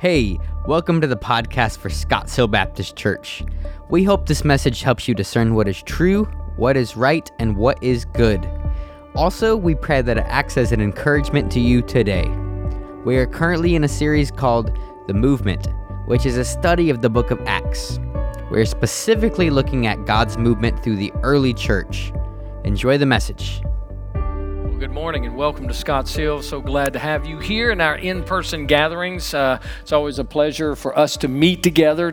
Hey, welcome to the podcast for Scotts Hill Baptist Church. We hope this message helps you discern what is true, what is right, and what is good. Also, we pray that it acts as an encouragement to you today. We are currently in a series called The Movement, which is a study of the book of Acts. We are specifically looking at God's movement through the early church. Enjoy the message. Good morning and welcome to Scotts Hill. So glad to have you here in our in person gatherings. Uh, it's always a pleasure for us to meet together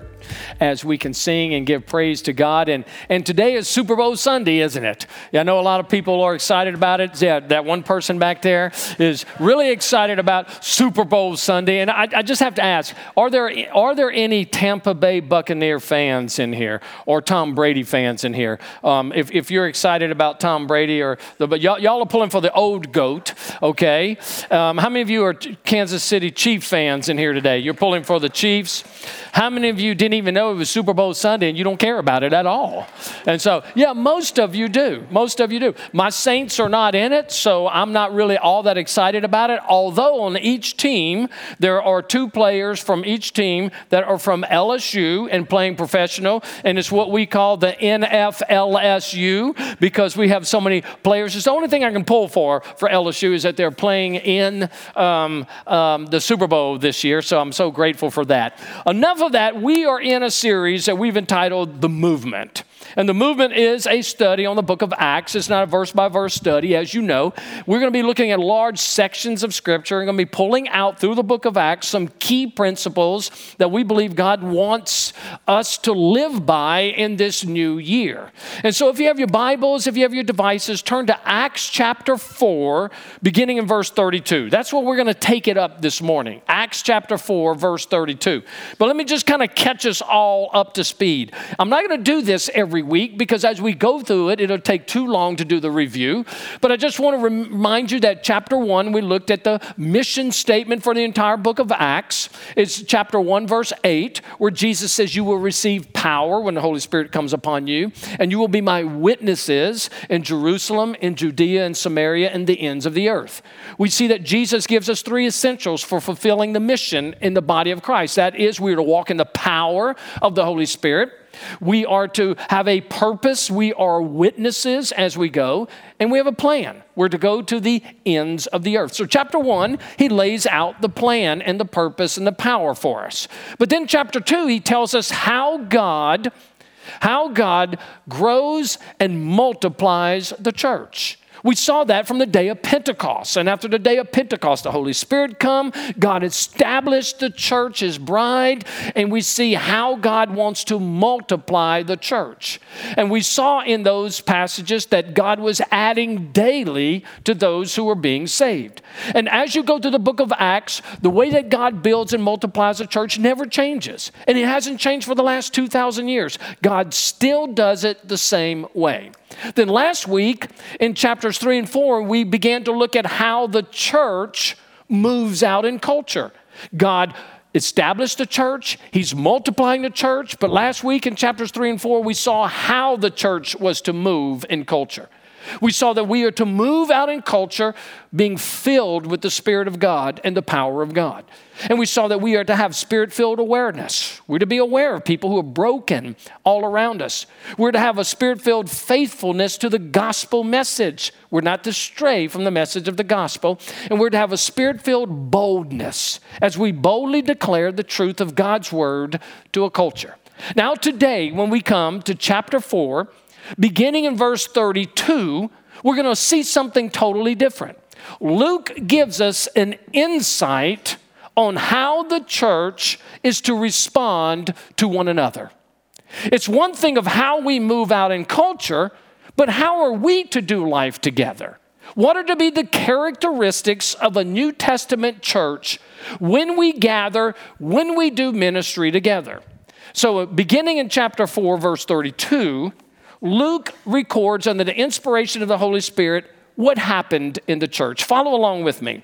as we can sing and give praise to God. And, and today is Super Bowl Sunday, isn't it? Yeah, I know a lot of people are excited about it. Yeah, that one person back there is really excited about Super Bowl Sunday. And I, I just have to ask are there, are there any Tampa Bay Buccaneer fans in here or Tom Brady fans in here? Um, if, if you're excited about Tom Brady or the, but y'all, y'all are pulling for the old goat, okay? Um, how many of you are Kansas City Chief fans in here today? You're pulling for the Chiefs. How many of you didn't even know it was Super Bowl Sunday and you don't care about it at all? And so, yeah, most of you do. Most of you do. My Saints are not in it, so I'm not really all that excited about it. Although on each team, there are two players from each team that are from LSU and playing professional, and it's what we call the NFLSU because we have so many players. It's the only thing I can pull for for LSU is that they're playing in um, um, the Super Bowl this year, so I'm so grateful for that. Enough of that. We are in a series that we've entitled The Movement. And the movement is a study on the book of Acts. It's not a verse by verse study, as you know. We're going to be looking at large sections of Scripture. We're going to be pulling out through the book of Acts some key principles that we believe God wants us to live by in this new year. And so, if you have your Bibles, if you have your devices, turn to Acts chapter 4, beginning in verse 32. That's where we're going to take it up this morning. Acts chapter 4, verse 32. But let me just kind of catch us all up to speed. I'm not going to do this every week because as we go through it, it'll take too long to do the review. But I just want to remind you that chapter 1, we looked at the mission statement for the entire book of Acts. It's chapter 1, verse 8, where Jesus says, You will receive power when the Holy Spirit comes upon you, and you will be my witnesses in Jerusalem, in Judea, and Samaria, and the ends of the earth. We see that Jesus gives us three essentials for fulfilling the mission in the body of Christ. That is, we are to walk in the power of the Holy Spirit. We are to have a purpose. We are witnesses as we go, and we have a plan. We're to go to the ends of the earth. So, chapter one, he lays out the plan and the purpose and the power for us. But then, chapter two, he tells us how God. How God grows and multiplies the church. We saw that from the day of Pentecost. And after the day of Pentecost, the Holy Spirit come, God established the church, his bride, and we see how God wants to multiply the church. And we saw in those passages that God was adding daily to those who were being saved. And as you go through the book of Acts, the way that God builds and multiplies a church never changes. And it hasn't changed for the last 2,000 years. God still does it the same way. Then last week in chapters 3 and 4, we began to look at how the church moves out in culture. God established the church, He's multiplying the church, but last week in chapters 3 and 4, we saw how the church was to move in culture. We saw that we are to move out in culture being filled with the Spirit of God and the power of God. And we saw that we are to have spirit filled awareness. We're to be aware of people who are broken all around us. We're to have a spirit filled faithfulness to the gospel message. We're not to stray from the message of the gospel. And we're to have a spirit filled boldness as we boldly declare the truth of God's word to a culture. Now, today, when we come to chapter 4, beginning in verse 32, we're going to see something totally different. Luke gives us an insight on how the church is to respond to one another. It's one thing of how we move out in culture, but how are we to do life together? What are to be the characteristics of a New Testament church when we gather, when we do ministry together? So, uh, beginning in chapter 4, verse 32, Luke records under the inspiration of the Holy Spirit what happened in the church. Follow along with me.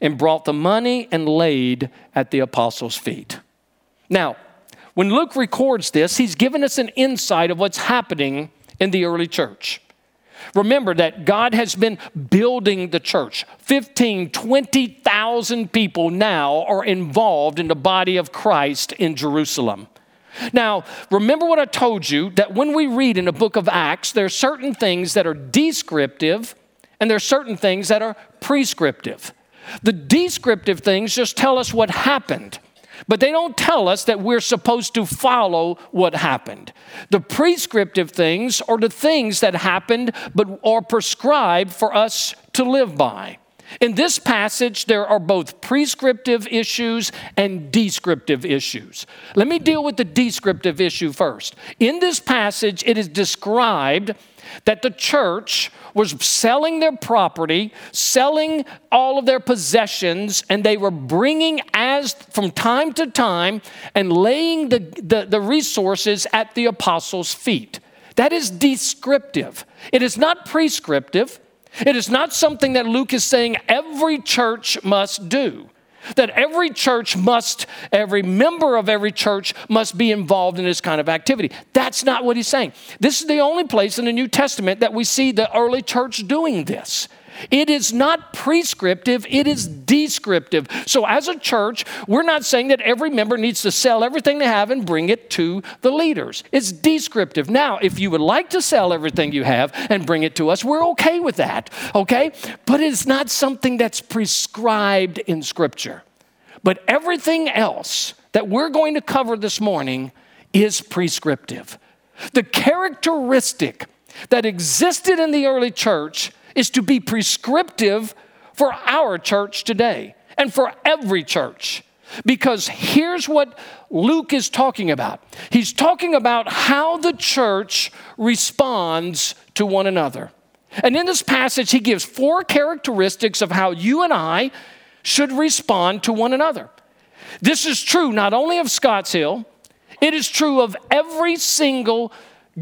and brought the money and laid at the apostles' feet. Now, when Luke records this, he's given us an insight of what's happening in the early church. Remember that God has been building the church. 15, 20,000 people now are involved in the body of Christ in Jerusalem. Now, remember what I told you that when we read in the book of Acts, there are certain things that are descriptive and there are certain things that are prescriptive. The descriptive things just tell us what happened. But they don't tell us that we're supposed to follow what happened. The prescriptive things are the things that happened but are prescribed for us to live by. In this passage, there are both prescriptive issues and descriptive issues. Let me deal with the descriptive issue first. In this passage, it is described that the church was selling their property, selling all of their possessions, and they were bringing as from time to time and laying the, the, the resources at the apostles' feet. That is descriptive. It is not prescriptive. It is not something that Luke is saying every church must do that every church must, every member of every church must be involved in this kind of activity. That's not what he's saying. This is the only place in the New Testament that we see the early church doing this. It is not prescriptive, it is descriptive. So, as a church, we're not saying that every member needs to sell everything they have and bring it to the leaders. It's descriptive. Now, if you would like to sell everything you have and bring it to us, we're okay with that, okay? But it's not something that's prescribed in Scripture. But everything else that we're going to cover this morning is prescriptive. The characteristic that existed in the early church is to be prescriptive for our church today and for every church. Because here's what Luke is talking about he's talking about how the church responds to one another. And in this passage, he gives four characteristics of how you and I should respond to one another. This is true not only of Scotts Hill, it is true of every single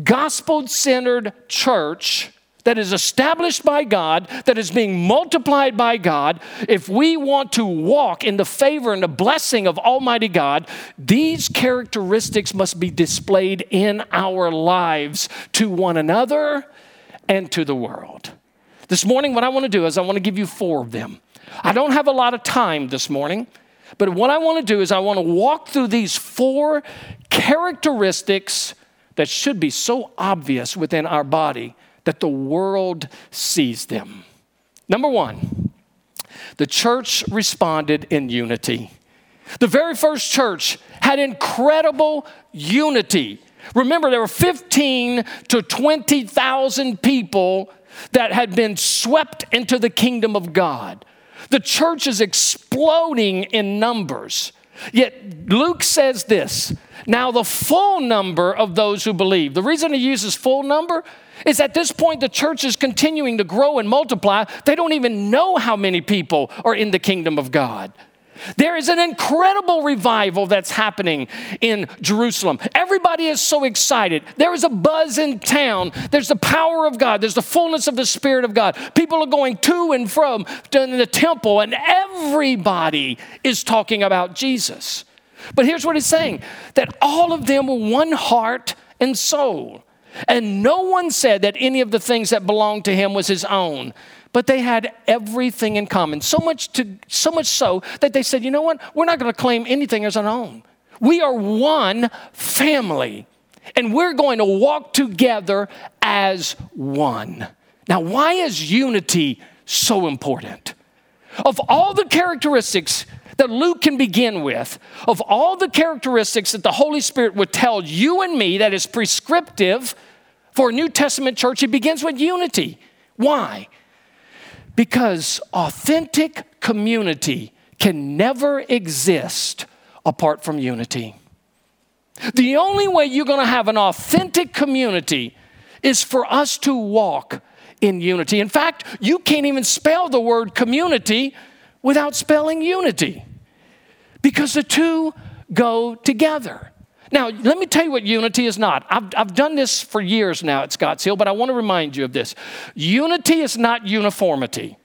gospel centered church that is established by God, that is being multiplied by God, if we want to walk in the favor and the blessing of Almighty God, these characteristics must be displayed in our lives to one another and to the world. This morning, what I want to do is I want to give you four of them. I don't have a lot of time this morning, but what I want to do is I want to walk through these four characteristics that should be so obvious within our body that the world sees them. Number one, the church responded in unity. The very first church had incredible unity. Remember, there were 15 to 20,000 people that had been swept into the kingdom of God. The church is exploding in numbers. Yet Luke says this now, the full number of those who believe. The reason he uses full number is at this point the church is continuing to grow and multiply. They don't even know how many people are in the kingdom of God. There is an incredible revival that's happening in Jerusalem. Everybody is so excited. There is a buzz in town. There's the power of God, there's the fullness of the Spirit of God. People are going to and from the temple, and everybody is talking about Jesus. But here's what he's saying that all of them were one heart and soul. And no one said that any of the things that belonged to him was his own but they had everything in common. So much to so much so that they said, "You know what? We're not going to claim anything as our own. We are one family, and we're going to walk together as one." Now, why is unity so important? Of all the characteristics that Luke can begin with, of all the characteristics that the Holy Spirit would tell you and me that is prescriptive For a New Testament church, it begins with unity. Why? Because authentic community can never exist apart from unity. The only way you're going to have an authentic community is for us to walk in unity. In fact, you can't even spell the word community without spelling unity because the two go together. Now, let me tell you what unity is not. I've, I've done this for years now at Scotts Hill, but I want to remind you of this. Unity is not uniformity.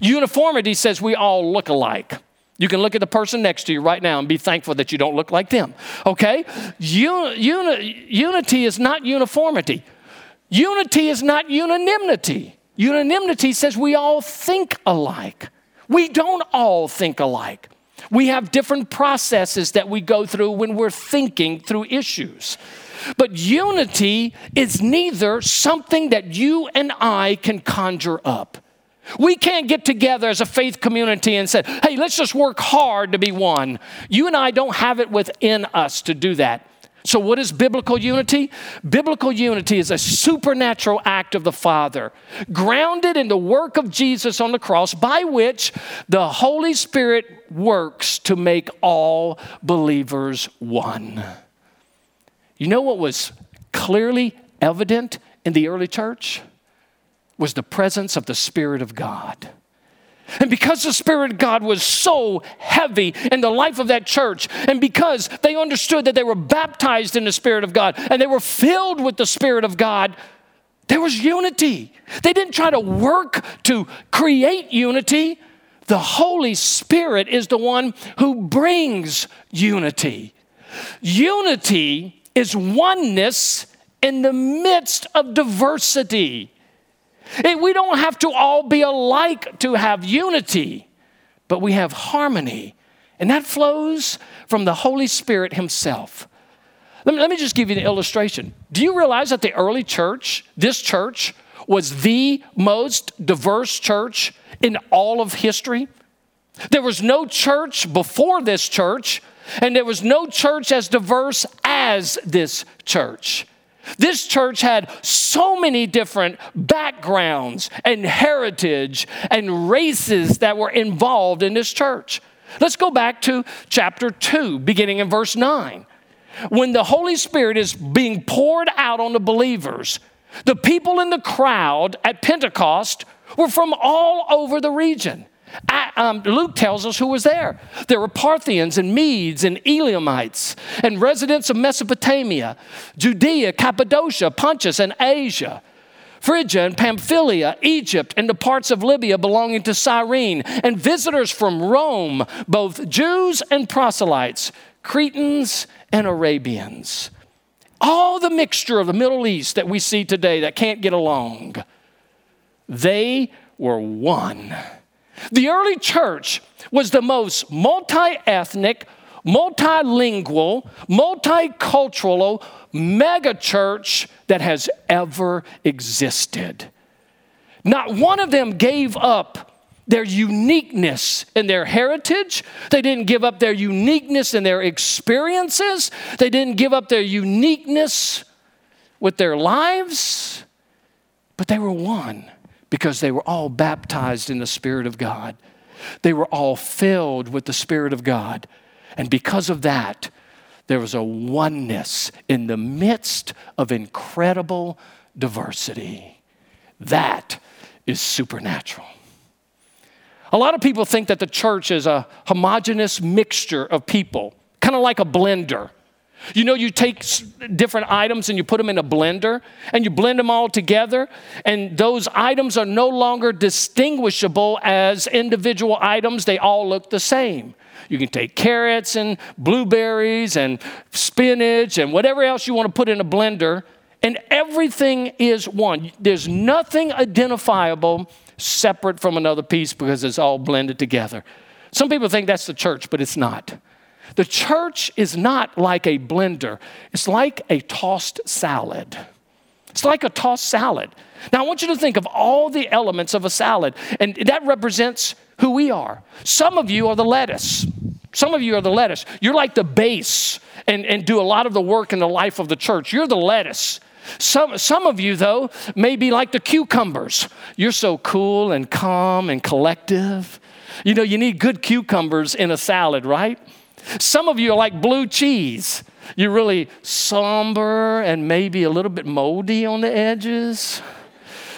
Uniformity says we all look alike. You can look at the person next to you right now and be thankful that you don't look like them. Okay? Uni- uni- unity is not uniformity. Unity is not unanimity. Unanimity says we all think alike. We don't all think alike. We have different processes that we go through when we're thinking through issues. But unity is neither something that you and I can conjure up. We can't get together as a faith community and say, hey, let's just work hard to be one. You and I don't have it within us to do that. So, what is biblical unity? Biblical unity is a supernatural act of the Father, grounded in the work of Jesus on the cross, by which the Holy Spirit works to make all believers one. You know what was clearly evident in the early church? Was the presence of the Spirit of God. And because the Spirit of God was so heavy in the life of that church, and because they understood that they were baptized in the Spirit of God and they were filled with the Spirit of God, there was unity. They didn't try to work to create unity. The Holy Spirit is the one who brings unity. Unity is oneness in the midst of diversity. We don't have to all be alike to have unity, but we have harmony. And that flows from the Holy Spirit Himself. Let me, let me just give you an illustration. Do you realize that the early church, this church, was the most diverse church in all of history? There was no church before this church, and there was no church as diverse as this church. This church had so many different backgrounds and heritage and races that were involved in this church. Let's go back to chapter 2, beginning in verse 9. When the Holy Spirit is being poured out on the believers, the people in the crowd at Pentecost were from all over the region. Um, Luke tells us who was there. There were Parthians and Medes and Elamites and residents of Mesopotamia, Judea, Cappadocia, Pontus, and Asia. Phrygia and Pamphylia, Egypt, and the parts of Libya belonging to Cyrene, and visitors from Rome, both Jews and proselytes, Cretans and Arabians. All the mixture of the Middle East that we see today that can't get along, they were one the early church was the most multi ethnic, multilingual, multicultural mega church that has ever existed. Not one of them gave up their uniqueness in their heritage. They didn't give up their uniqueness in their experiences. They didn't give up their uniqueness with their lives, but they were one because they were all baptized in the Spirit of God. They were all filled with the Spirit of God. And because of that, there was a oneness in the midst of incredible diversity. That is supernatural. A lot of people think that the church is a homogenous mixture of people, kind of like a blender. You know, you take different items and you put them in a blender and you blend them all together, and those items are no longer distinguishable as individual items. They all look the same. You can take carrots and blueberries and spinach and whatever else you want to put in a blender, and everything is one. There's nothing identifiable separate from another piece because it's all blended together. Some people think that's the church, but it's not. The church is not like a blender, it's like a tossed salad. It's like a tossed salad. Now, I want you to think of all the elements of a salad, and that represents who we are. Some of you are the lettuce. Some of you are the lettuce. You're like the base and, and do a lot of the work in the life of the church. You're the lettuce. Some, some of you, though, may be like the cucumbers. You're so cool and calm and collective. You know, you need good cucumbers in a salad, right? Some of you are like blue cheese. You're really somber and maybe a little bit moldy on the edges.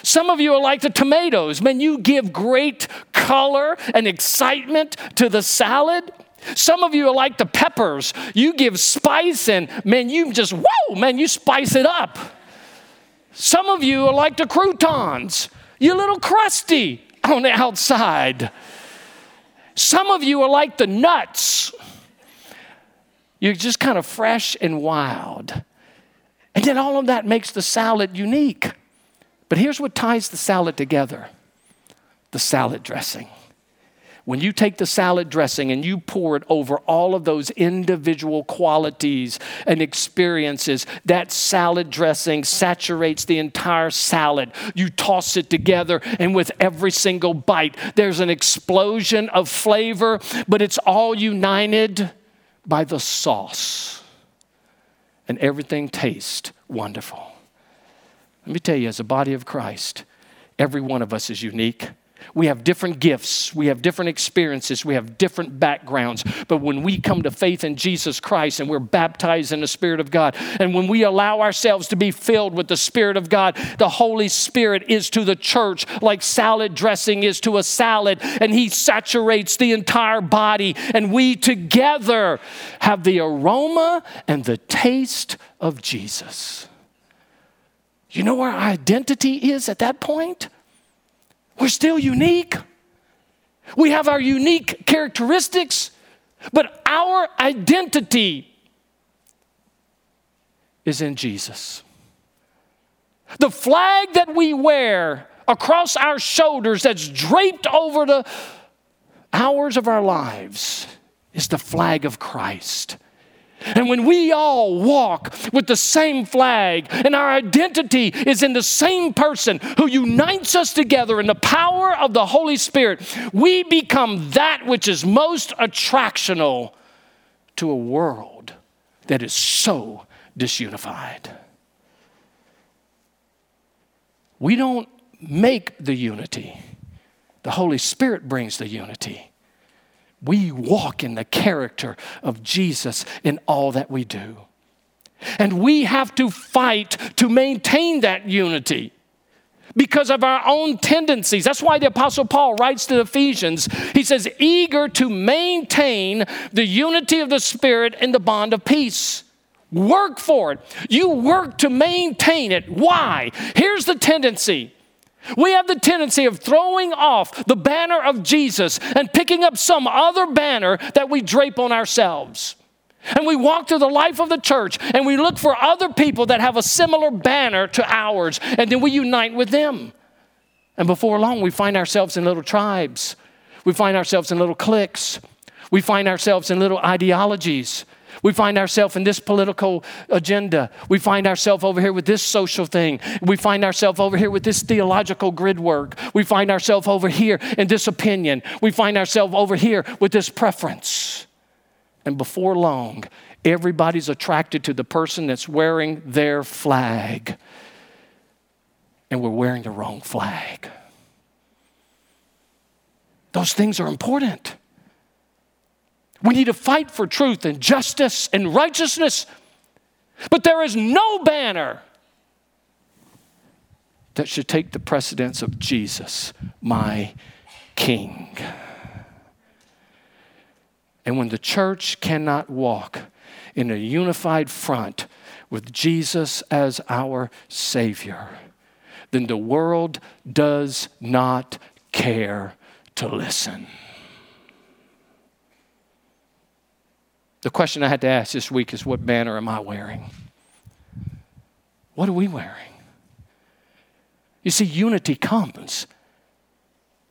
Some of you are like the tomatoes. Man, you give great color and excitement to the salad. Some of you are like the peppers. You give spice and man, you just, whoa, man, you spice it up. Some of you are like the croutons. You're a little crusty on the outside. Some of you are like the nuts. You're just kind of fresh and wild. And then all of that makes the salad unique. But here's what ties the salad together the salad dressing. When you take the salad dressing and you pour it over all of those individual qualities and experiences, that salad dressing saturates the entire salad. You toss it together, and with every single bite, there's an explosion of flavor, but it's all united by the sauce. And everything tastes wonderful. Let me tell you, as a body of Christ, every one of us is unique. We have different gifts, we have different experiences, we have different backgrounds. But when we come to faith in Jesus Christ and we're baptized in the Spirit of God, and when we allow ourselves to be filled with the Spirit of God, the Holy Spirit is to the church like salad dressing is to a salad, and He saturates the entire body. And we together have the aroma and the taste of Jesus. You know where our identity is at that point? We're still unique. We have our unique characteristics, but our identity is in Jesus. The flag that we wear across our shoulders, that's draped over the hours of our lives, is the flag of Christ. And when we all walk with the same flag and our identity is in the same person who unites us together in the power of the Holy Spirit, we become that which is most attractional to a world that is so disunified. We don't make the unity, the Holy Spirit brings the unity we walk in the character of Jesus in all that we do. And we have to fight to maintain that unity because of our own tendencies. That's why the Apostle Paul writes to the Ephesians, he says, eager to maintain the unity of the Spirit in the bond of peace. Work for it. You work to maintain it. Why? Here's the tendency we have the tendency of throwing off the banner of Jesus and picking up some other banner that we drape on ourselves. And we walk through the life of the church and we look for other people that have a similar banner to ours, and then we unite with them. And before long, we find ourselves in little tribes, we find ourselves in little cliques, we find ourselves in little ideologies. We find ourselves in this political agenda. We find ourselves over here with this social thing. We find ourselves over here with this theological grid work. We find ourselves over here in this opinion. We find ourselves over here with this preference. And before long, everybody's attracted to the person that's wearing their flag. And we're wearing the wrong flag. Those things are important. We need to fight for truth and justice and righteousness. But there is no banner that should take the precedence of Jesus, my King. And when the church cannot walk in a unified front with Jesus as our Savior, then the world does not care to listen. The question I had to ask this week is what banner am I wearing? What are we wearing? You see, unity comes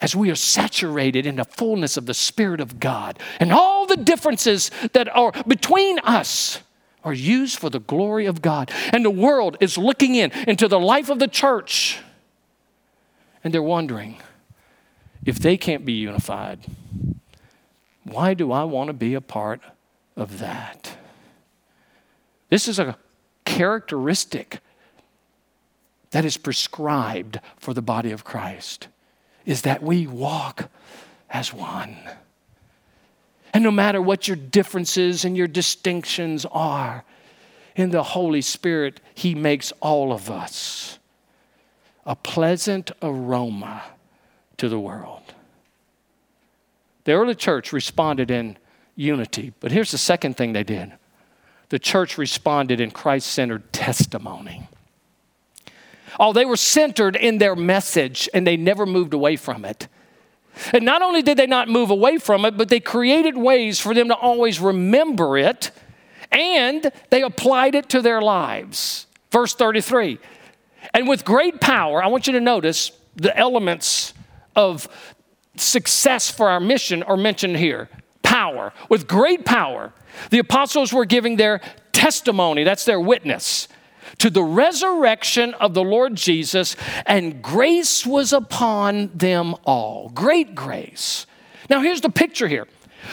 as we are saturated in the fullness of the Spirit of God. And all the differences that are between us are used for the glory of God. And the world is looking in into the life of the church. And they're wondering if they can't be unified, why do I want to be a part of that. This is a characteristic that is prescribed for the body of Christ is that we walk as one. And no matter what your differences and your distinctions are, in the Holy Spirit, He makes all of us a pleasant aroma to the world. The early church responded in unity, but here's the second thing they did the church responded in Christ centered testimony. Oh, they were centered in their message and they never moved away from it. And not only did they not move away from it, but they created ways for them to always remember it and they applied it to their lives. Verse 33 And with great power, I want you to notice the elements of success for our mission are mentioned here. Power. With great power, the apostles were giving their testimony, that's their witness, to the resurrection of the Lord Jesus, and grace was upon them all. Great grace. Now, here's the picture here.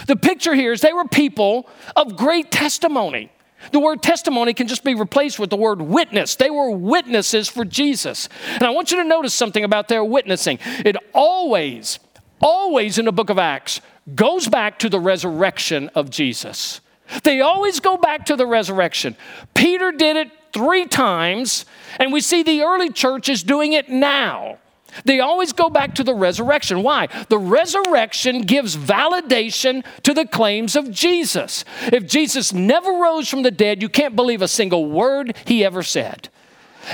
The picture here is they were people of great testimony. The word testimony can just be replaced with the word witness. They were witnesses for Jesus. And I want you to notice something about their witnessing. It always, always in the book of Acts goes back to the resurrection of Jesus. They always go back to the resurrection. Peter did it three times, and we see the early church is doing it now. They always go back to the resurrection. Why? The resurrection gives validation to the claims of Jesus. If Jesus never rose from the dead, you can't believe a single word he ever said.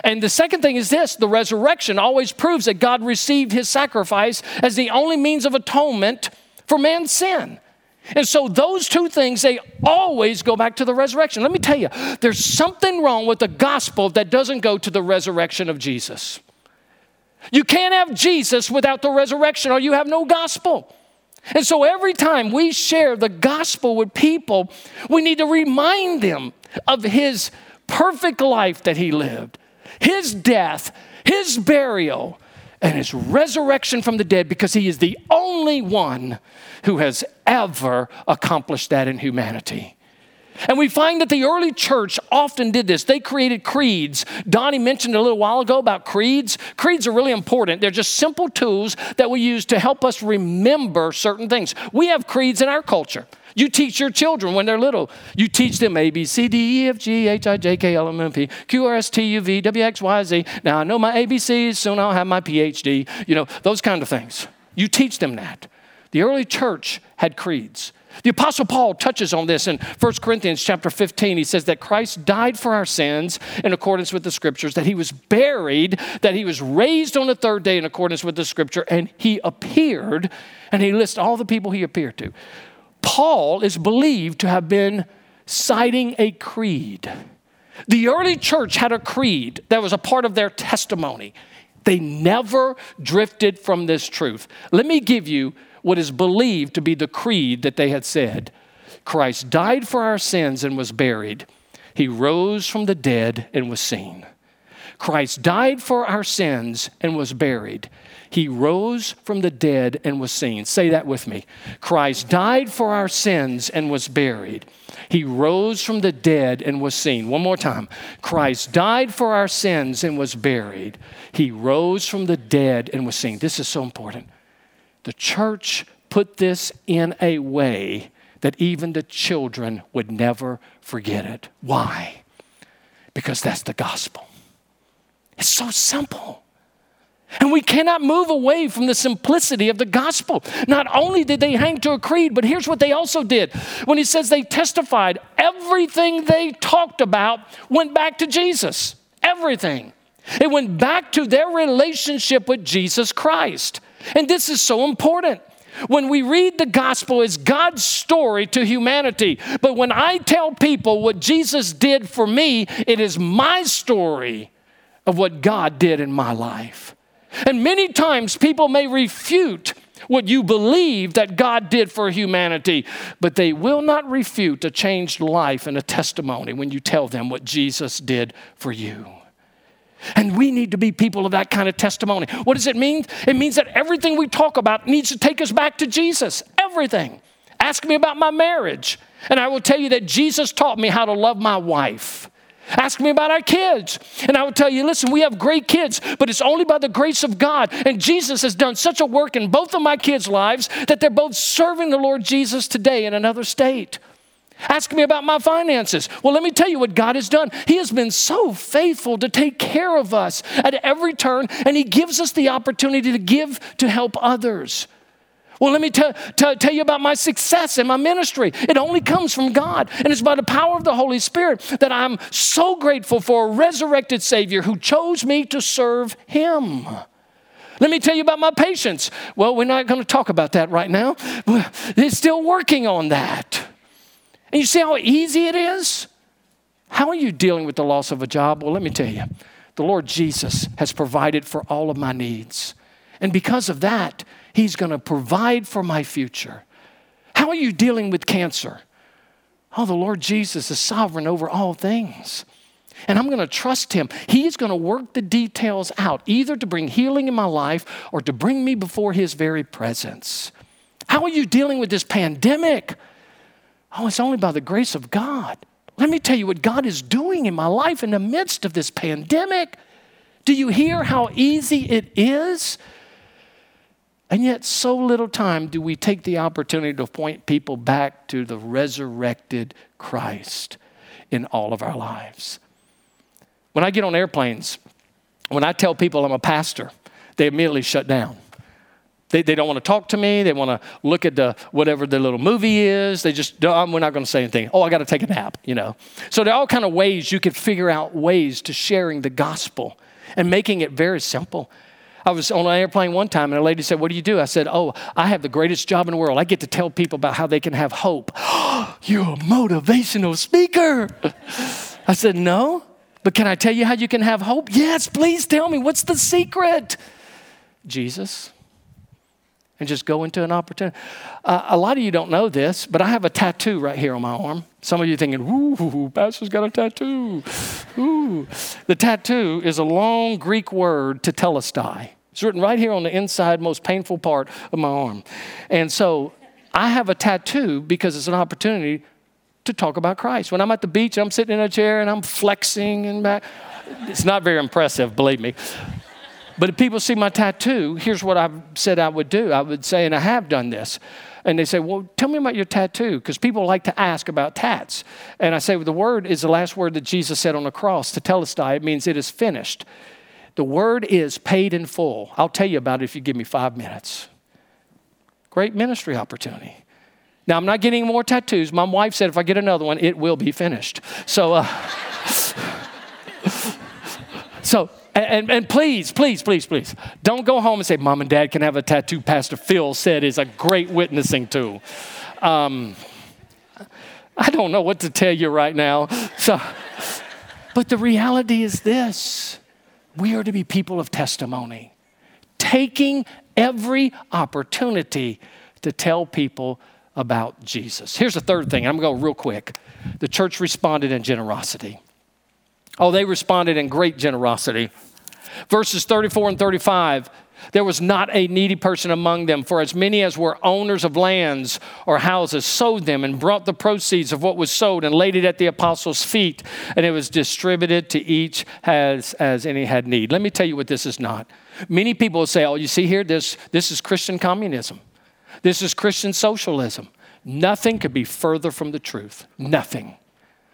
And the second thing is this the resurrection always proves that God received his sacrifice as the only means of atonement for man's sin. And so those two things, they always go back to the resurrection. Let me tell you, there's something wrong with the gospel that doesn't go to the resurrection of Jesus. You can't have Jesus without the resurrection, or you have no gospel. And so every time we share the gospel with people, we need to remind them of his perfect life that he lived, his death, his burial, and his resurrection from the dead because he is the only one who has ever accomplished that in humanity. And we find that the early church often did this. They created creeds. Donnie mentioned a little while ago about creeds. Creeds are really important. They're just simple tools that we use to help us remember certain things. We have creeds in our culture. You teach your children when they're little. You teach them A, B, C, D, E, F, G, H, I, J, K, L, M, N, P, Q, R, S, T, U, V, W, X, Y, Z. Now I know my ABCs, soon I'll have my PhD. You know, those kind of things. You teach them that. The early church had creeds. The apostle Paul touches on this in 1 Corinthians chapter 15. He says that Christ died for our sins in accordance with the scriptures, that he was buried, that he was raised on the third day in accordance with the scripture, and he appeared, and he lists all the people he appeared to. Paul is believed to have been citing a creed. The early church had a creed that was a part of their testimony. They never drifted from this truth. Let me give you what is believed to be the creed that they had said Christ died for our sins and was buried. He rose from the dead and was seen. Christ died for our sins and was buried. He rose from the dead and was seen. Say that with me. Christ died for our sins and was buried. He rose from the dead and was seen. One more time. Christ died for our sins and was buried. He rose from the dead and was seen. This is so important. The church put this in a way that even the children would never forget it. Why? Because that's the gospel. It's so simple. And we cannot move away from the simplicity of the gospel. Not only did they hang to a creed, but here's what they also did. When he says they testified, everything they talked about went back to Jesus. Everything. It went back to their relationship with Jesus Christ. And this is so important. When we read the gospel, it's God's story to humanity. But when I tell people what Jesus did for me, it is my story of what God did in my life. And many times people may refute what you believe that God did for humanity, but they will not refute a changed life and a testimony when you tell them what Jesus did for you. And we need to be people of that kind of testimony. What does it mean? It means that everything we talk about needs to take us back to Jesus. Everything. Ask me about my marriage, and I will tell you that Jesus taught me how to love my wife. Ask me about our kids. And I would tell you, listen, we have great kids, but it's only by the grace of God. And Jesus has done such a work in both of my kids' lives that they're both serving the Lord Jesus today in another state. Ask me about my finances. Well, let me tell you what God has done. He has been so faithful to take care of us at every turn, and He gives us the opportunity to give to help others. Well, let me t- t- tell you about my success in my ministry. It only comes from God. And it's by the power of the Holy Spirit that I'm so grateful for a resurrected Savior who chose me to serve Him. Let me tell you about my patience. Well, we're not going to talk about that right now. He's still working on that. And you see how easy it is? How are you dealing with the loss of a job? Well, let me tell you the Lord Jesus has provided for all of my needs. And because of that, He's going to provide for my future. How are you dealing with cancer? Oh, the Lord Jesus is sovereign over all things. And I'm going to trust Him. He's going to work the details out, either to bring healing in my life or to bring me before His very presence. How are you dealing with this pandemic? Oh, it's only by the grace of God. Let me tell you what God is doing in my life in the midst of this pandemic. Do you hear how easy it is and yet, so little time do we take the opportunity to point people back to the resurrected Christ in all of our lives. When I get on airplanes, when I tell people I'm a pastor, they immediately shut down. They, they don't want to talk to me. They want to look at the whatever the little movie is. They just, we're not going to say anything. Oh, I got to take a nap, you know. So there are all kind of ways you could figure out ways to sharing the gospel and making it very simple. I was on an airplane one time and a lady said, What do you do? I said, Oh, I have the greatest job in the world. I get to tell people about how they can have hope. You're a motivational speaker. I said, No, but can I tell you how you can have hope? Yes, please tell me. What's the secret? Jesus. And just go into an opportunity. Uh, a lot of you don't know this, but I have a tattoo right here on my arm. Some of you thinking, ooh, Pastor's got a tattoo. Ooh. The tattoo is a long Greek word to tetelestai. It's written right here on the inside, most painful part of my arm. And so I have a tattoo because it's an opportunity to talk about Christ. When I'm at the beach, I'm sitting in a chair and I'm flexing and back. It's not very impressive, believe me. But if people see my tattoo, here's what I've said I would do. I would say, and I have done this. And they say, Well, tell me about your tattoo, because people like to ask about tats. And I say, Well, the word is the last word that Jesus said on the cross, tetelestai. It means it is finished. The word is paid in full. I'll tell you about it if you give me five minutes. Great ministry opportunity. Now, I'm not getting more tattoos. My wife said if I get another one, it will be finished. So, uh, so, and, and please, please, please, please, don't go home and say, Mom and Dad can have a tattoo Pastor Phil said is a great witnessing tool. Um, I don't know what to tell you right now. So, but the reality is this we are to be people of testimony, taking every opportunity to tell people about Jesus. Here's the third thing. I'm going to go real quick. The church responded in generosity. Oh, they responded in great generosity. Verses 34 and 35 there was not a needy person among them, for as many as were owners of lands or houses sold them and brought the proceeds of what was sold and laid it at the apostles' feet, and it was distributed to each as, as any had need. Let me tell you what this is not. Many people will say, Oh, you see here, this, this is Christian communism, this is Christian socialism. Nothing could be further from the truth. Nothing.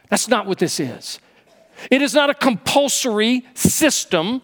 That's not what this is. It is not a compulsory system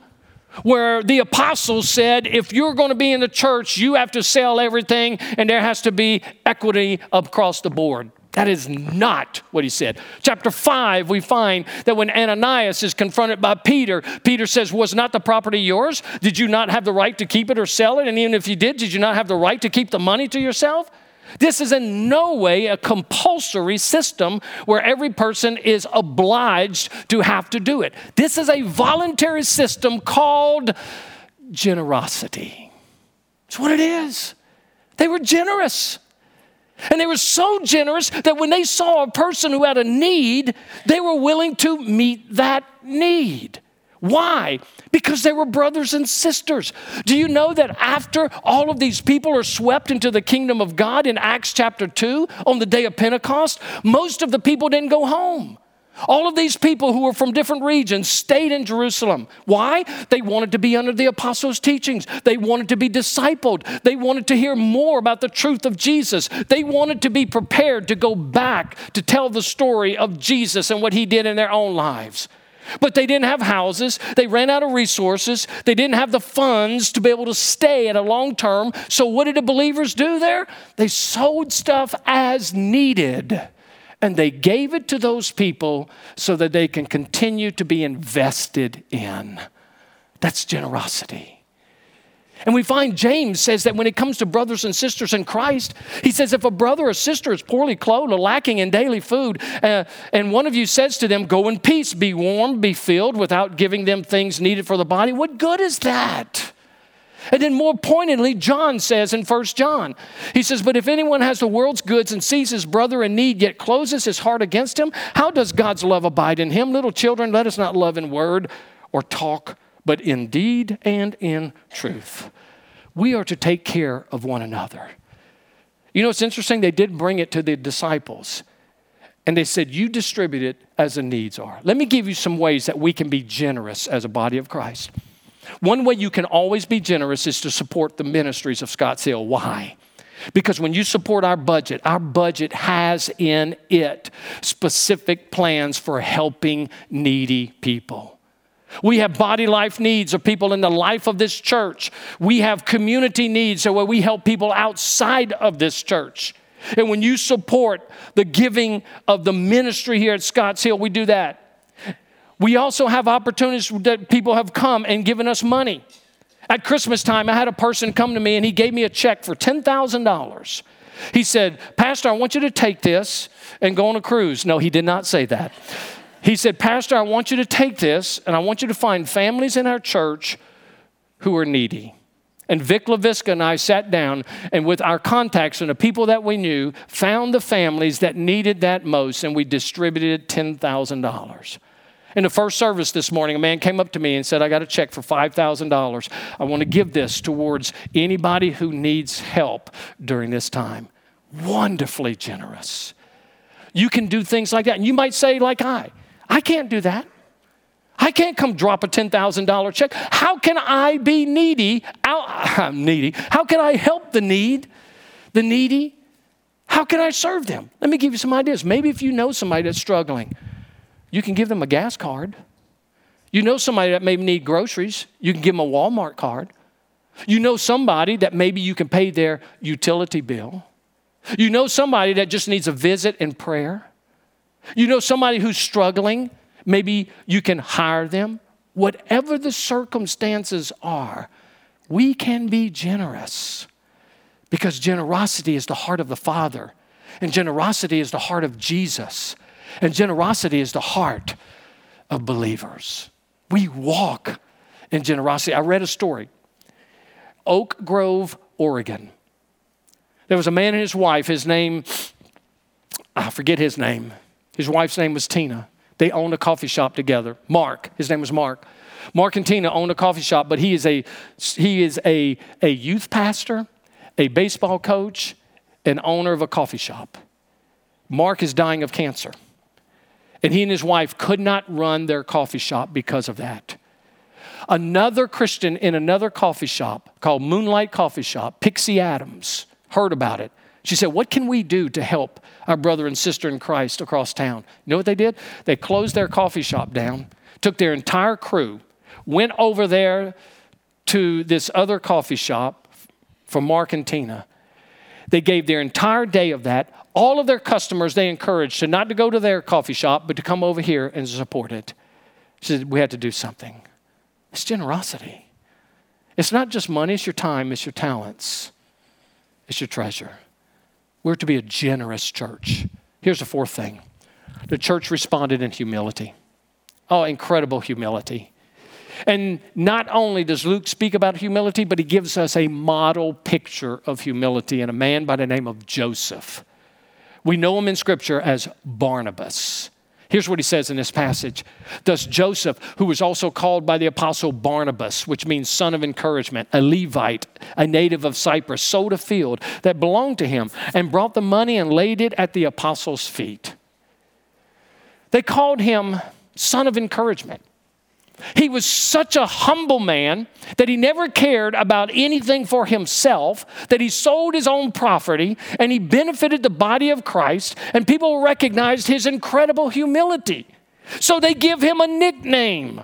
where the apostles said, if you're going to be in the church, you have to sell everything and there has to be equity across the board. That is not what he said. Chapter 5, we find that when Ananias is confronted by Peter, Peter says, Was not the property yours? Did you not have the right to keep it or sell it? And even if you did, did you not have the right to keep the money to yourself? This is in no way a compulsory system where every person is obliged to have to do it. This is a voluntary system called generosity. It's what it is. They were generous. And they were so generous that when they saw a person who had a need, they were willing to meet that need. Why? Because they were brothers and sisters. Do you know that after all of these people are swept into the kingdom of God in Acts chapter 2 on the day of Pentecost, most of the people didn't go home. All of these people who were from different regions stayed in Jerusalem. Why? They wanted to be under the apostles' teachings. They wanted to be discipled. They wanted to hear more about the truth of Jesus. They wanted to be prepared to go back to tell the story of Jesus and what he did in their own lives. But they didn't have houses. They ran out of resources. They didn't have the funds to be able to stay at a long term. So, what did the believers do there? They sold stuff as needed and they gave it to those people so that they can continue to be invested in. That's generosity. And we find James says that when it comes to brothers and sisters in Christ, he says, if a brother or sister is poorly clothed or lacking in daily food, uh, and one of you says to them, Go in peace, be warm, be filled, without giving them things needed for the body, what good is that? And then more pointedly, John says in 1 John, he says, But if anyone has the world's goods and sees his brother in need, yet closes his heart against him, how does God's love abide in him? Little children, let us not love in word or talk, but in deed and in truth. We are to take care of one another. You know, it's interesting, they did bring it to the disciples. And they said, You distribute it as the needs are. Let me give you some ways that we can be generous as a body of Christ. One way you can always be generous is to support the ministries of Scotts Hill. Why? Because when you support our budget, our budget has in it specific plans for helping needy people. We have body life needs of people in the life of this church. We have community needs so where we help people outside of this church. And when you support the giving of the ministry here at Scotts Hill, we do that. We also have opportunities that people have come and given us money. At Christmas time, I had a person come to me and he gave me a check for $10,000. He said, Pastor, I want you to take this and go on a cruise. No, he did not say that. He said, Pastor, I want you to take this and I want you to find families in our church who are needy. And Vic LaVisca and I sat down and with our contacts and the people that we knew, found the families that needed that most, and we distributed $10,000. In the first service this morning, a man came up to me and said, I got a check for $5,000. I want to give this towards anybody who needs help during this time. Wonderfully generous. You can do things like that. And you might say, like I, I can't do that. I can't come drop a $10,000 check. How can I be needy? I'm needy. How can I help the need, the needy? How can I serve them? Let me give you some ideas. Maybe if you know somebody that's struggling, you can give them a gas card. You know somebody that may need groceries, you can give them a Walmart card. You know somebody that maybe you can pay their utility bill. You know somebody that just needs a visit and prayer. You know somebody who's struggling, maybe you can hire them. Whatever the circumstances are, we can be generous because generosity is the heart of the Father, and generosity is the heart of Jesus. And generosity is the heart of believers. We walk in generosity. I read a story Oak Grove, Oregon. There was a man and his wife. His name, I forget his name. His wife's name was Tina. They owned a coffee shop together. Mark, his name was Mark. Mark and Tina owned a coffee shop, but he is a he is a, a youth pastor, a baseball coach, and owner of a coffee shop. Mark is dying of cancer. And he and his wife could not run their coffee shop because of that. Another Christian in another coffee shop called Moonlight Coffee Shop, Pixie Adams, heard about it. She said, What can we do to help our brother and sister in Christ across town? You know what they did? They closed their coffee shop down, took their entire crew, went over there to this other coffee shop for Mark and Tina. They gave their entire day of that all of their customers they encouraged to not to go to their coffee shop, but to come over here and support it. She said, We had to do something. It's generosity. It's not just money, it's your time, it's your talents, it's your treasure. We're to be a generous church. Here's the fourth thing the church responded in humility. Oh, incredible humility. And not only does Luke speak about humility, but he gives us a model picture of humility in a man by the name of Joseph. We know him in Scripture as Barnabas. Here's what he says in this passage Thus Joseph, who was also called by the apostle Barnabas, which means son of encouragement, a Levite, a native of Cyprus, sold a field that belonged to him and brought the money and laid it at the apostles' feet. They called him son of encouragement. He was such a humble man that he never cared about anything for himself, that he sold his own property and he benefited the body of Christ, and people recognized his incredible humility. So they give him a nickname.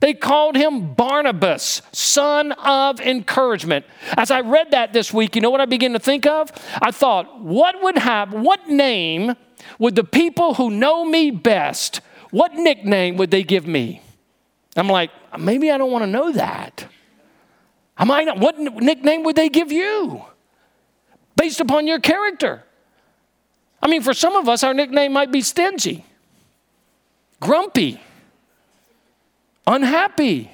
They called him Barnabas, son of encouragement. As I read that this week, you know what I began to think of? I thought, what would have, what name would the people who know me best, what nickname would they give me? I'm like, maybe I don't want to know that. I might not. What nickname would they give you based upon your character? I mean, for some of us, our nickname might be stingy, grumpy, unhappy,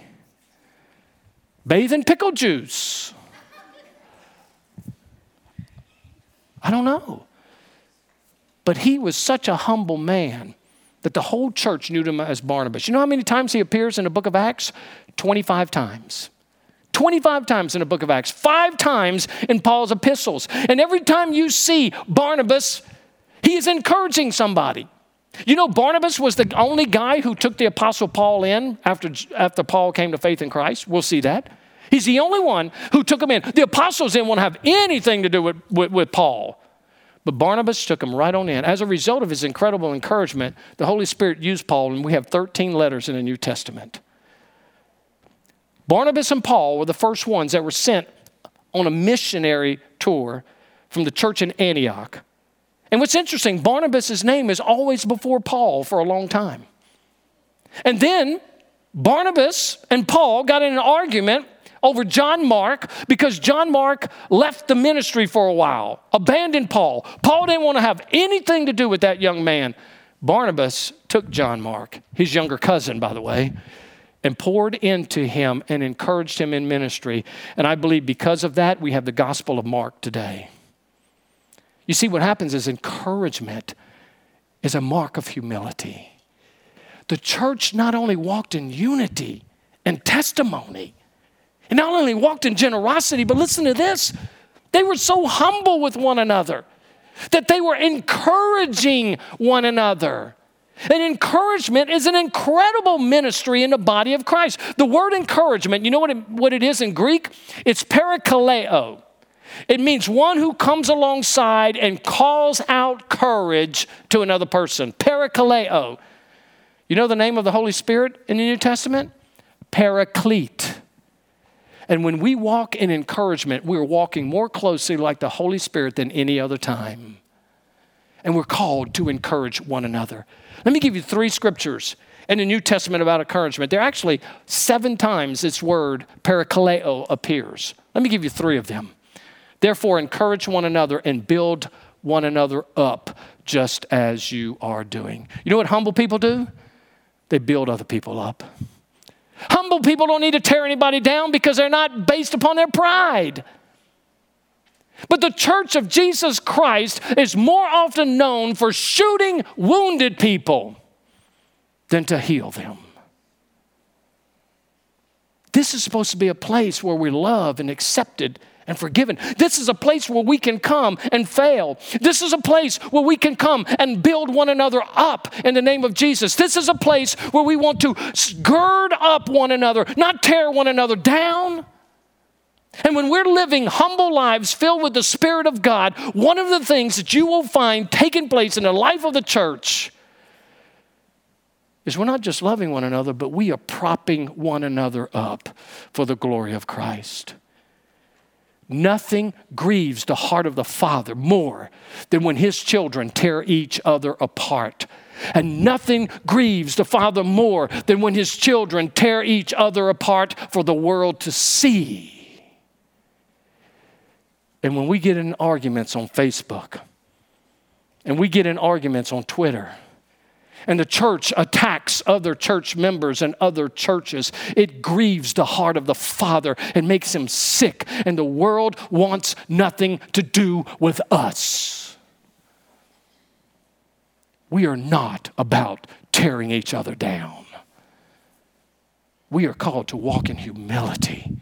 bathe in pickle juice. I don't know. But he was such a humble man that the whole church knew him as Barnabas. You know how many times he appears in the book of Acts? 25 times. 25 times in the book of Acts, five times in Paul's epistles. And every time you see Barnabas, he is encouraging somebody. You know, Barnabas was the only guy who took the apostle Paul in after, after Paul came to faith in Christ. We'll see that. He's the only one who took him in. The apostles didn't want to have anything to do with, with, with Paul. But Barnabas took him right on in. As a result of his incredible encouragement, the Holy Spirit used Paul, and we have 13 letters in the New Testament. Barnabas and Paul were the first ones that were sent on a missionary tour from the church in Antioch. And what's interesting, Barnabas' name is always before Paul for a long time. And then Barnabas and Paul got in an argument over John Mark because John Mark left the ministry for a while, abandoned Paul. Paul didn't want to have anything to do with that young man. Barnabas took John Mark, his younger cousin, by the way, and poured into him and encouraged him in ministry. And I believe because of that, we have the Gospel of Mark today. You see, what happens is encouragement is a mark of humility. The church not only walked in unity and testimony, and not only walked in generosity, but listen to this they were so humble with one another that they were encouraging one another. And encouragement is an incredible ministry in the body of Christ. The word encouragement, you know what it, what it is in Greek? It's parakaleo. It means one who comes alongside and calls out courage to another person. Parakaleo. You know the name of the Holy Spirit in the New Testament? Paraclete. And when we walk in encouragement, we're walking more closely like the Holy Spirit than any other time. And we're called to encourage one another. Let me give you three scriptures in the New Testament about encouragement. There are actually seven times this word parakaleo appears. Let me give you three of them. Therefore, encourage one another and build one another up just as you are doing. You know what humble people do? They build other people up. Humble people don't need to tear anybody down because they're not based upon their pride. But the church of Jesus Christ is more often known for shooting wounded people than to heal them. This is supposed to be a place where we love and accepted and forgiven. This is a place where we can come and fail. This is a place where we can come and build one another up in the name of Jesus. This is a place where we want to gird up one another, not tear one another down. And when we're living humble lives filled with the Spirit of God, one of the things that you will find taking place in the life of the church is we're not just loving one another, but we are propping one another up for the glory of Christ. Nothing grieves the heart of the Father more than when his children tear each other apart. And nothing grieves the Father more than when his children tear each other apart for the world to see. And when we get in arguments on Facebook, and we get in arguments on Twitter, and the church attacks other church members and other churches, it grieves the heart of the Father and makes him sick. And the world wants nothing to do with us. We are not about tearing each other down. We are called to walk in humility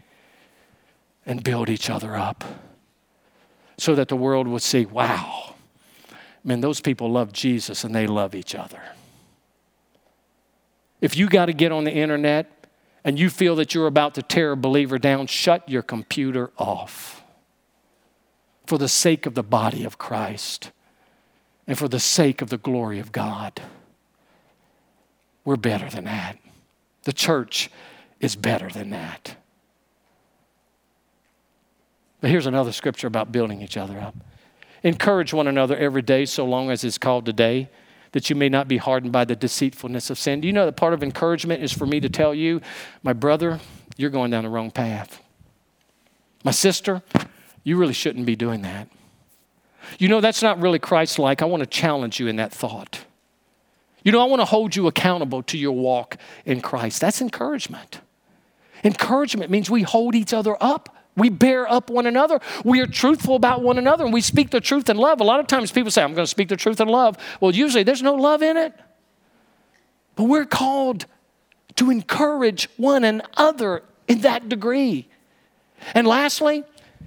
and build each other up so that the world would see, wow, man, those people love Jesus and they love each other. If you got to get on the internet and you feel that you're about to tear a believer down, shut your computer off for the sake of the body of Christ and for the sake of the glory of God. We're better than that. The church is better than that. But here's another scripture about building each other up. Encourage one another every day, so long as it's called today, that you may not be hardened by the deceitfulness of sin. Do you know that part of encouragement is for me to tell you, my brother, you're going down the wrong path. My sister, you really shouldn't be doing that. You know, that's not really Christ like. I want to challenge you in that thought. You know, I want to hold you accountable to your walk in Christ. That's encouragement. Encouragement means we hold each other up. We bear up one another. We are truthful about one another and we speak the truth in love. A lot of times people say, I'm going to speak the truth in love. Well, usually there's no love in it. But we're called to encourage one another in that degree. And lastly,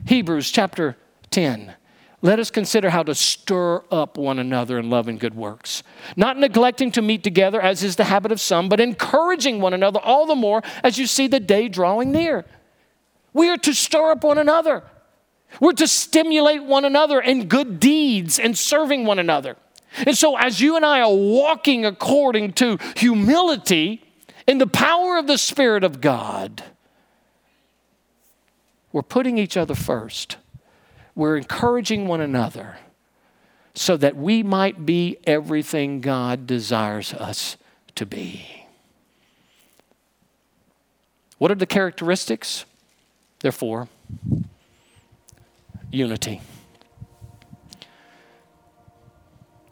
Hebrews chapter 10. Let us consider how to stir up one another in love and good works. Not neglecting to meet together, as is the habit of some, but encouraging one another all the more as you see the day drawing near. We are to stir up one another. We're to stimulate one another in good deeds and serving one another. And so, as you and I are walking according to humility in the power of the Spirit of God, we're putting each other first. We're encouraging one another so that we might be everything God desires us to be. What are the characteristics? Therefore, unity.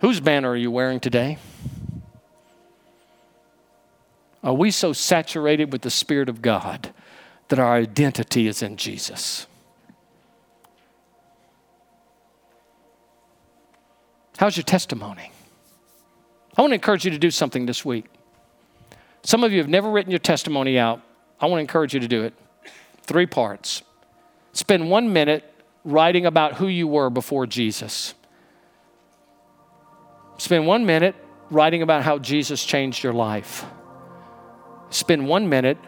Whose banner are you wearing today? Are we so saturated with the Spirit of God that our identity is in Jesus? How's your testimony? I want to encourage you to do something this week. Some of you have never written your testimony out. I want to encourage you to do it. Three parts. Spend one minute writing about who you were before Jesus. Spend one minute writing about how Jesus changed your life. Spend one minute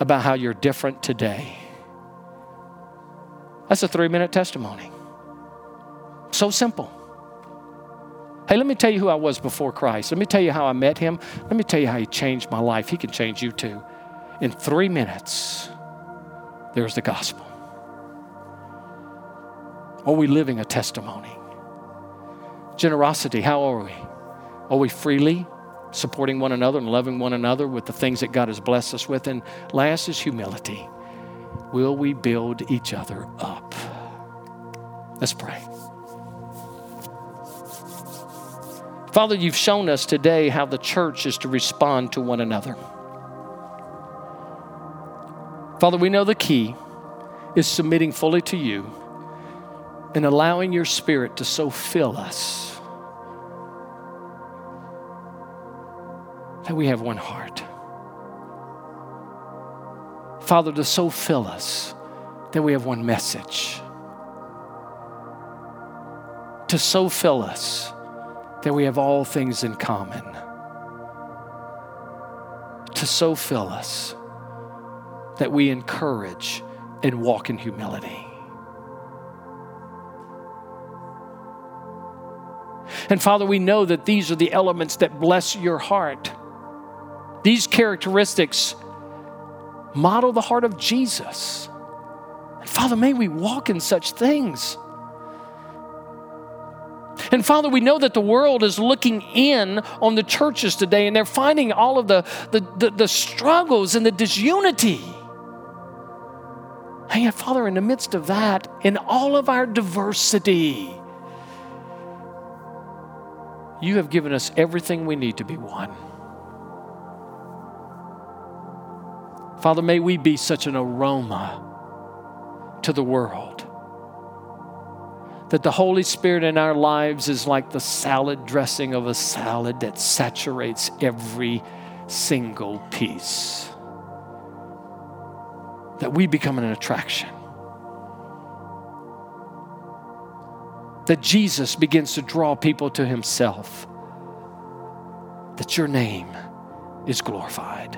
about how you're different today. That's a three minute testimony. So simple. Hey, let me tell you who I was before Christ. Let me tell you how I met him. Let me tell you how he changed my life. He can change you too. In three minutes there's the gospel. Are we living a testimony? Generosity, how are we? Are we freely supporting one another and loving one another with the things that God has blessed us with? And last is humility. Will we build each other up? Let's pray. Father, you've shown us today how the church is to respond to one another. Father, we know the key is submitting fully to you and allowing your spirit to so fill us that we have one heart. Father, to so fill us that we have one message. To so fill us that we have all things in common. To so fill us that we encourage and walk in humility. And Father, we know that these are the elements that bless your heart. These characteristics model the heart of Jesus. And Father, may we walk in such things. And Father, we know that the world is looking in on the churches today and they're finding all of the, the, the, the struggles and the disunity. Yet, Father, in the midst of that, in all of our diversity, you have given us everything we need to be one. Father, may we be such an aroma to the world that the Holy Spirit in our lives is like the salad dressing of a salad that saturates every single piece that we become an attraction. That Jesus begins to draw people to himself. That your name is glorified.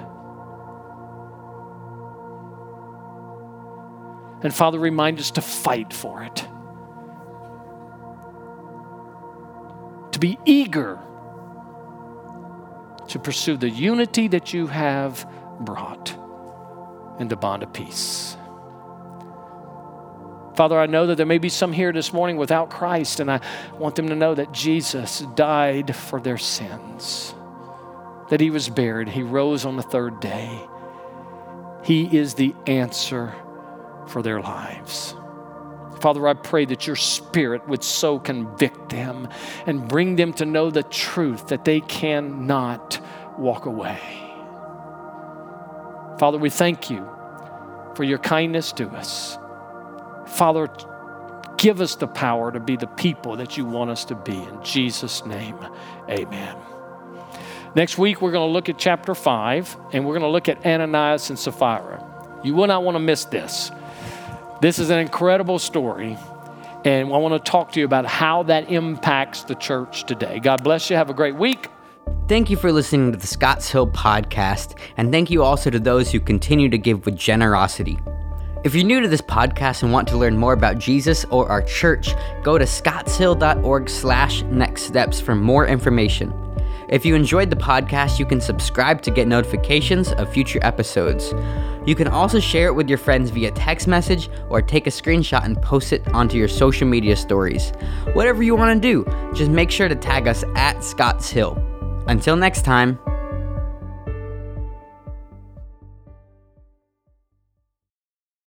And Father, remind us to fight for it, to be eager to pursue the unity that you have brought into bond of peace. Father, I know that there may be some here this morning without Christ, and I want them to know that Jesus died for their sins, that he was buried, he rose on the third day. He is the answer for their lives. Father, I pray that your spirit would so convict them and bring them to know the truth that they cannot walk away. Father, we thank you for your kindness to us. Father, give us the power to be the people that you want us to be. In Jesus' name, amen. Next week, we're going to look at chapter 5, and we're going to look at Ananias and Sapphira. You will not want to miss this. This is an incredible story, and I want to talk to you about how that impacts the church today. God bless you. Have a great week. Thank you for listening to the Scotts Hill podcast, and thank you also to those who continue to give with generosity. If you're new to this podcast and want to learn more about Jesus or our church, go to scottshill.org slash next steps for more information. If you enjoyed the podcast, you can subscribe to get notifications of future episodes. You can also share it with your friends via text message or take a screenshot and post it onto your social media stories. Whatever you want to do, just make sure to tag us at Scotts Hill. Until next time.